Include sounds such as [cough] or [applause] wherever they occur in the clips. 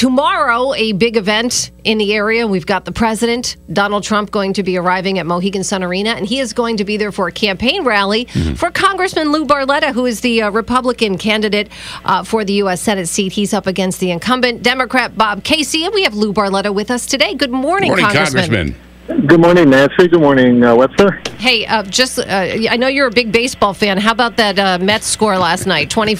Tomorrow, a big event in the area. We've got the president, Donald Trump, going to be arriving at Mohegan Sun Arena, and he is going to be there for a campaign rally for Congressman Lou Barletta, who is the uh, Republican candidate uh, for the U.S. Senate seat. He's up against the incumbent Democrat Bob Casey, and we have Lou Barletta with us today. Good morning, Morning, Congressman. Congressman. Good morning, Nancy. Good morning, uh, Webster. Hey, uh, just uh, I know you're a big baseball fan. How about that uh, Mets score last night? Twenty.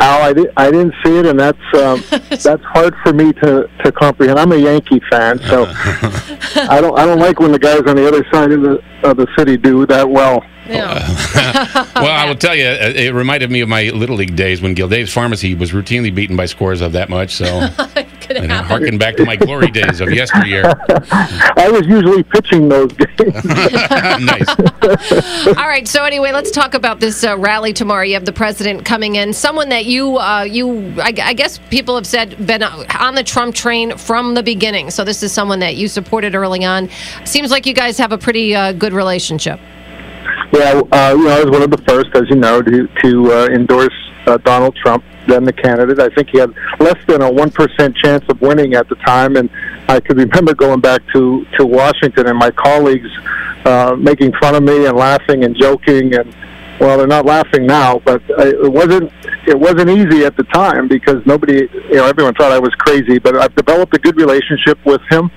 Al, I, di- I didn't see it, and that's um, [laughs] that's hard for me to, to comprehend. I'm a Yankee fan, so [laughs] I don't I don't like when the guys on the other side of the of the city do that well. Yeah. Well, [laughs] I will tell you, uh, it reminded me of my Little League days when Gildave's Pharmacy was routinely beaten by scores of that much. So, Could and happen. harken back to my glory days of yesteryear. [laughs] I was usually pitching those games. [laughs] nice. [laughs] All right. So anyway, let's talk about this uh, rally tomorrow. You have the president coming in, someone that you, uh, you, I, I guess people have said been on the Trump train from the beginning. So this is someone that you supported early on. Seems like you guys have a pretty uh, good relationship. yeah, uh, you know, I was one of the first, as you know, to to uh, endorse uh, Donald Trump, then the candidate. I think he had less than a one percent chance of winning at the time, and I could remember going back to to Washington and my colleagues uh, making fun of me and laughing and joking and. Well, they're not laughing now, but it wasn't. It wasn't easy at the time because nobody, you know, everyone thought I was crazy. But I've developed a good relationship with him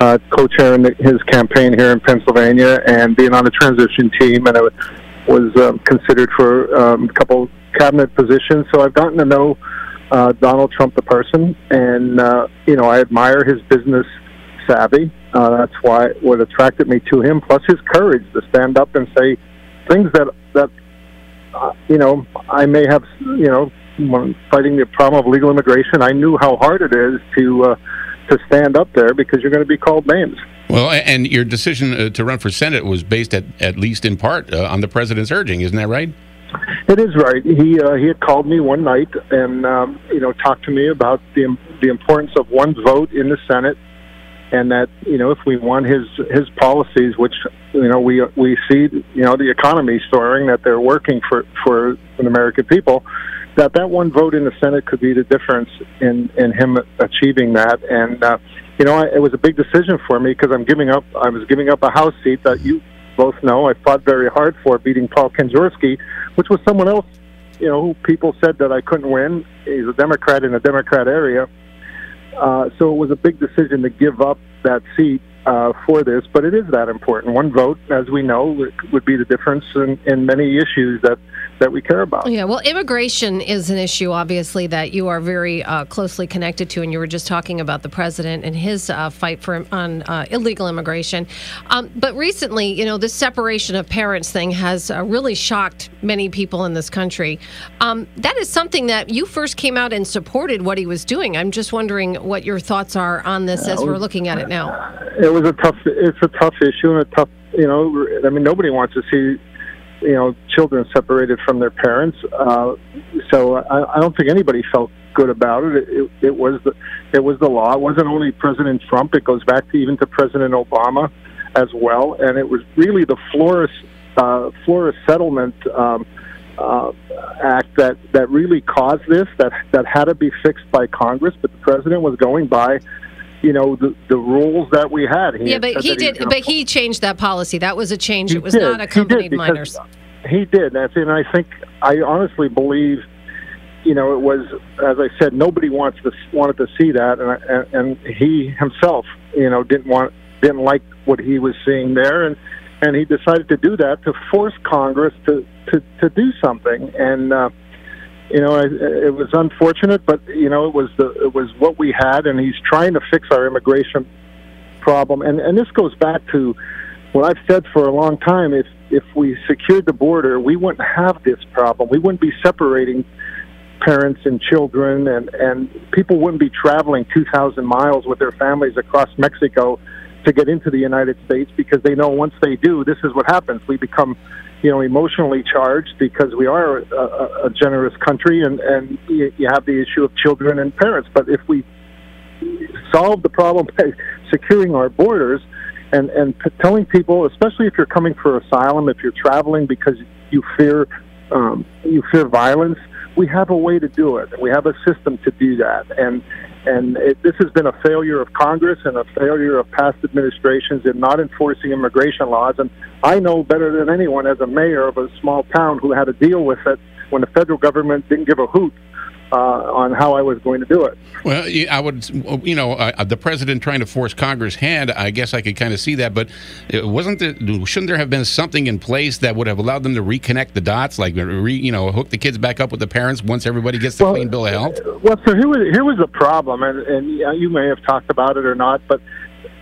uh, co-chairing his campaign here in Pennsylvania and being on the transition team, and I was um, considered for um, a couple cabinet position. So I've gotten to know uh, Donald Trump, the person, and uh, you know I admire his business savvy. Uh, that's why what attracted me to him, plus his courage to stand up and say things that that uh, you know I may have you know when fighting the problem of legal immigration. I knew how hard it is to. Uh, to stand up there because you're going to be called names. Well, and your decision uh, to run for Senate was based at, at least in part uh, on the president's urging, isn't that right? It is right. He uh, he had called me one night and um, you know talked to me about the the importance of one vote in the Senate, and that you know if we want his his policies, which you know we we see you know the economy soaring, that they're working for for the American people, that that one vote in the Senate could be the difference in in him achieving that. And uh, you know I, it was a big decision for me because I'm giving up. I was giving up a House seat that you both know I fought very hard for, beating Paul Kanjorski, which was someone else. You know, who people said that I couldn't win. He's a Democrat in a Democrat area. Uh, so it was a big decision to give up that seat uh, for this, but it is that important. One vote, as we know, would- be the difference in, in many issues that, that we care about. Yeah, well, immigration is an issue, obviously, that you are very uh, closely connected to, and you were just talking about the president and his uh, fight for on uh, illegal immigration. Um, but recently, you know, this separation of parents thing has uh, really shocked many people in this country. Um, that is something that you first came out and supported what he was doing. I'm just wondering what your thoughts are on this as we're looking at it now. It was a tough. It's a tough issue and a tough. You know, I mean, nobody wants to see, you know, children separated from their parents. Uh, so I, I don't think anybody felt good about it. It, it. it was the it was the law. It wasn't only President Trump. It goes back to even to President Obama as well. And it was really the Flores uh, Flores settlement. Um, uh, act that, that really caused this that that had to be fixed by Congress, but the president was going by you know the the rules that we had. Yeah, but he did. gonna But he changed that policy. That was a change. He It was did. not He accompanied because minors. He did, Nancy, and I think I honestly believe, you know, it was as I said, nobody wants to wanted to see that, and I- and, and he himself, you know, didn't want didn't like what he was seeing there, and and he decided to do that to force Congress to to to do something, and. uh you know, it, was unfortunate, but you know, it was the it was what we had, and he's trying to fix our immigration problem. And and this goes back to what I've said for a long time. If if we secured the border, we wouldn't have this problem. We wouldn't be separating parents and children, and and people wouldn't be traveling 2,000 miles with their families across Mexico to get into the United States because they know once they do, this is what happens. We become, you know, emotionally charged because we are a, a generous country, and and you, have the issue of children and parents. But if we solve the problem by [laughs] securing our borders and and telling people, especially if you're coming for asylum, if you're traveling because you fear um, you fear violence, we have a way to do it. We have a system to do that, and and it, this has been a failure of Congress and a failure of past administrations in not enforcing immigration laws. And I know better than anyone, as a mayor of a small town who had to deal with it when the federal government didn't give a hoot uh, on how I was going to do it. Well, I would, you know, uh, the president trying to force Congress' hand. I guess I could kind of see that, but it wasn't there, shouldn't there have been something in place that would have allowed them to reconnect the dots, like re, you know, hook the kids back up with the parents once everybody gets the well, clean bill of health? Well, so here was here was the problem, and, and you may have talked about it or not, but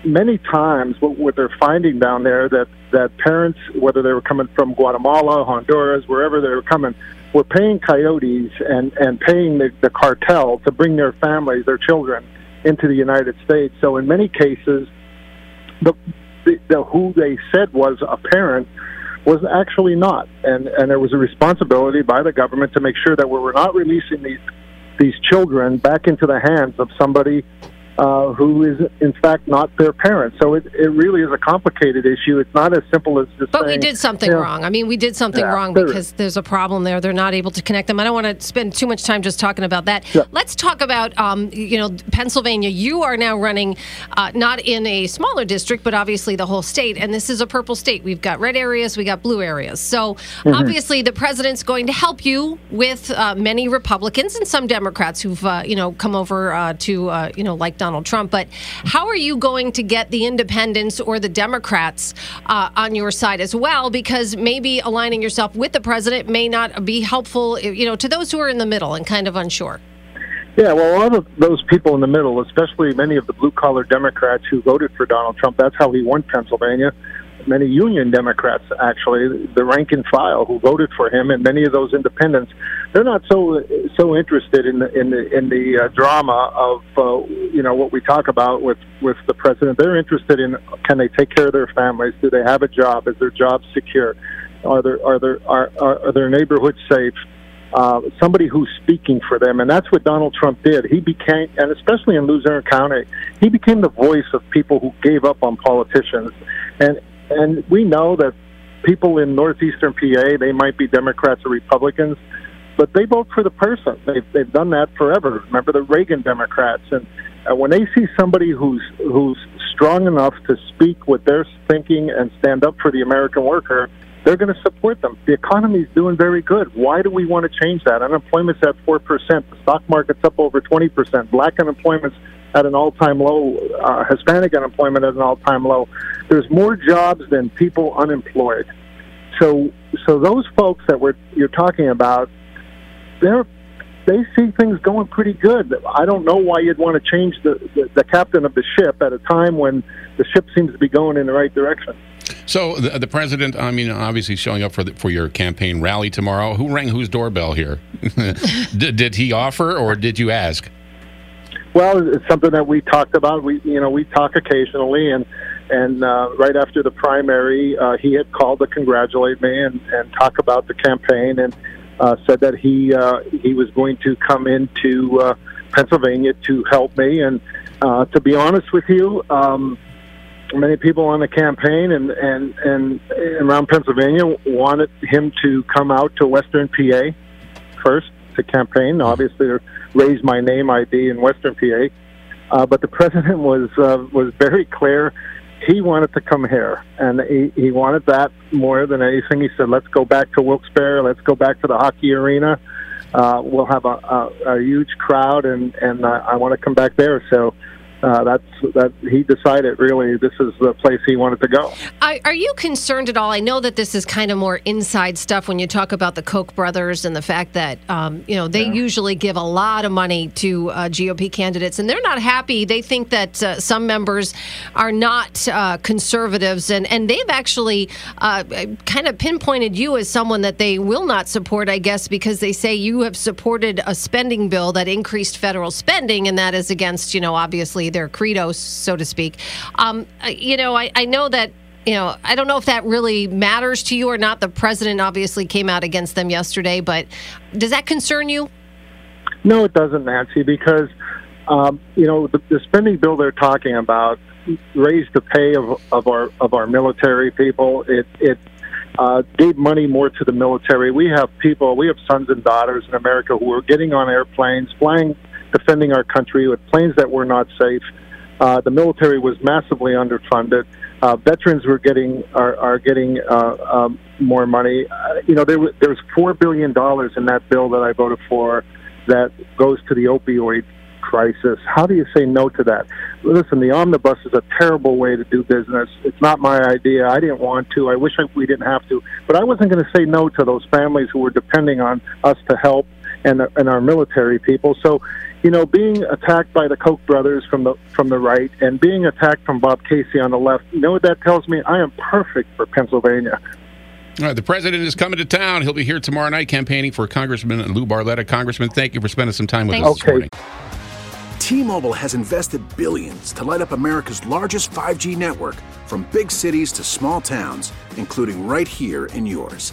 many times what, what they're finding down there that that parents, whether they were coming from Guatemala, Honduras, wherever they were coming, were paying coyotes and and paying the, the cartel to bring their families, their children, into the United States. So in many cases, the, the, the who they said was a parent was actually not, and and there was a responsibility by the government to make sure that we were not releasing these these children back into the hands of somebody uh, who is in fact not their parent. So it, it really is a complicated issue. It's not as simple as just. But saying, we did something you know, wrong. I mean, we did something yeah, wrong because there's a problem there. They're not able to connect them. I don't want to spend too much time just talking about that. Yeah. Let's talk about, um, you know, Pennsylvania. You are now running uh, not in a smaller district, but obviously the whole state. And this is a purple state. We've got red areas, we got blue areas. So mm-hmm. obviously the president's going to help you with uh, many Republicans and some Democrats who've, uh, you know, come over uh, to, uh, you know, like Donald Trump. But how are you going to get the independents or the Democrats uh, on your side as well? Because maybe aligning yourself with the president may not be helpful, you know, to those who are in the middle and kind of unsure. Yeah, well, a lot of those people in the middle, especially many of the blue collar Democrats who voted for Donald Trump, that's how he won Pennsylvania many Union Democrats, actually, the rank and file who voted for him, and many of those independents, they're not so so interested in the in the in the uh, drama of uh, you know what we talk about with with the president. They're interested in can they take care of their families? Do they have a job? Is their job secure? Are there are there are are, are their neighborhoods safe? Uh, somebody who's speaking for them, and that's what Donald Trump did. He became, and especially in Luzerne County, he became the voice of people who gave up on politicians, and and we know that people in northeastern PA, they might be Democrats or Republicans, but they vote for the person. They've, they've done that forever. Remember the Reagan Democrats, and uh, when they see somebody who's who's strong enough to speak what they're thinking and stand up for the American worker, they're going to support them. The economy is doing very good. Why do we want to change that? Unemployment's at four percent. The stock market's up over twenty percent. Black unemployment's at an all-time low. Uh, Hispanic unemployment at an all-time low. There's more jobs than people unemployed. So, so those folks that we're you're talking about, they're they see things going pretty good. I don't know why you'd want to change the, the, the captain of the ship at a time when the ship seems to be going in the right direction. So the, the president, I mean, obviously showing up for the, for your campaign rally tomorrow. Who rang whose doorbell here? [laughs] did, did he offer or did you ask? Well, it's something that we talked about. We, you know, we talk occasionally, and and uh, right after the primary, uh, he had called to congratulate me and and talk about the campaign, and uh, said that he uh, he was going to come into uh, Pennsylvania to help me. And uh, to be honest with you, um, many people on the campaign and and and around Pennsylvania wanted him to come out to Western PA first to campaign. Obviously raise my name ID in Western PA. Uh, but the [laughs] president was uh, was very clear. He wanted to come here, and he, he wanted that more than anything. He said, "Let's go back to Wilkes-Barre. Let's go back to the hockey arena. Uh, we'll have a, a, a huge crowd, and and uh, I want to come back there." So uh, that's that he decided really this is the place he wanted to go. Are, are, you concerned at all? I know that this is kind of more inside stuff when you talk about the Koch brothers and the fact that um, you know they yeah. usually give a lot of money to uh, GOP candidates, and they're not happy. They think that uh, some members are not uh, conservatives, and and they've actually uh, kind of pinpointed you as someone that they will not support. I guess because they say you have supported a spending bill that increased federal spending, and that is against you know obviously their credo, so to speak. Um, you know, I, I know that you know, I don't know if that really matters to you or not. The president obviously came out against them yesterday, but does that concern you? No, it doesn't, Nancy, because um, you know the, the spending bill they're talking about raised the pay of, of our of our military people. It it uh, gave money more to the military. We have people, we have sons and daughters in America who are getting on airplanes, flying defending our country with planes that were not safe. Uh, the military was massively underfunded. Uh, veterans were getting are, are getting uh, um, more money. Uh, you know, there was there's four billion dollars in that bill that I voted for that goes to the opioid crisis. How do you say no to that? Listen, the omnibus is a terrible way to do business. It's not my idea. I didn't want to. I wish I, we didn't have to, but I wasn't going to say no to those families who were depending on us to help and and our military people. So you know, being attacked by the Koch brothers from the from the right and being attacked from Bob Casey on the left, you know what that tells me? I am perfect for Pennsylvania. All right, the president is coming to town. He'll be here tomorrow night campaigning for Congressman Lou Barletta. Congressman, thank you for spending some time with Thanks. us this morning. T-Mobile has invested billions to light up America's largest 5G network from big cities to small towns, including right here in yours.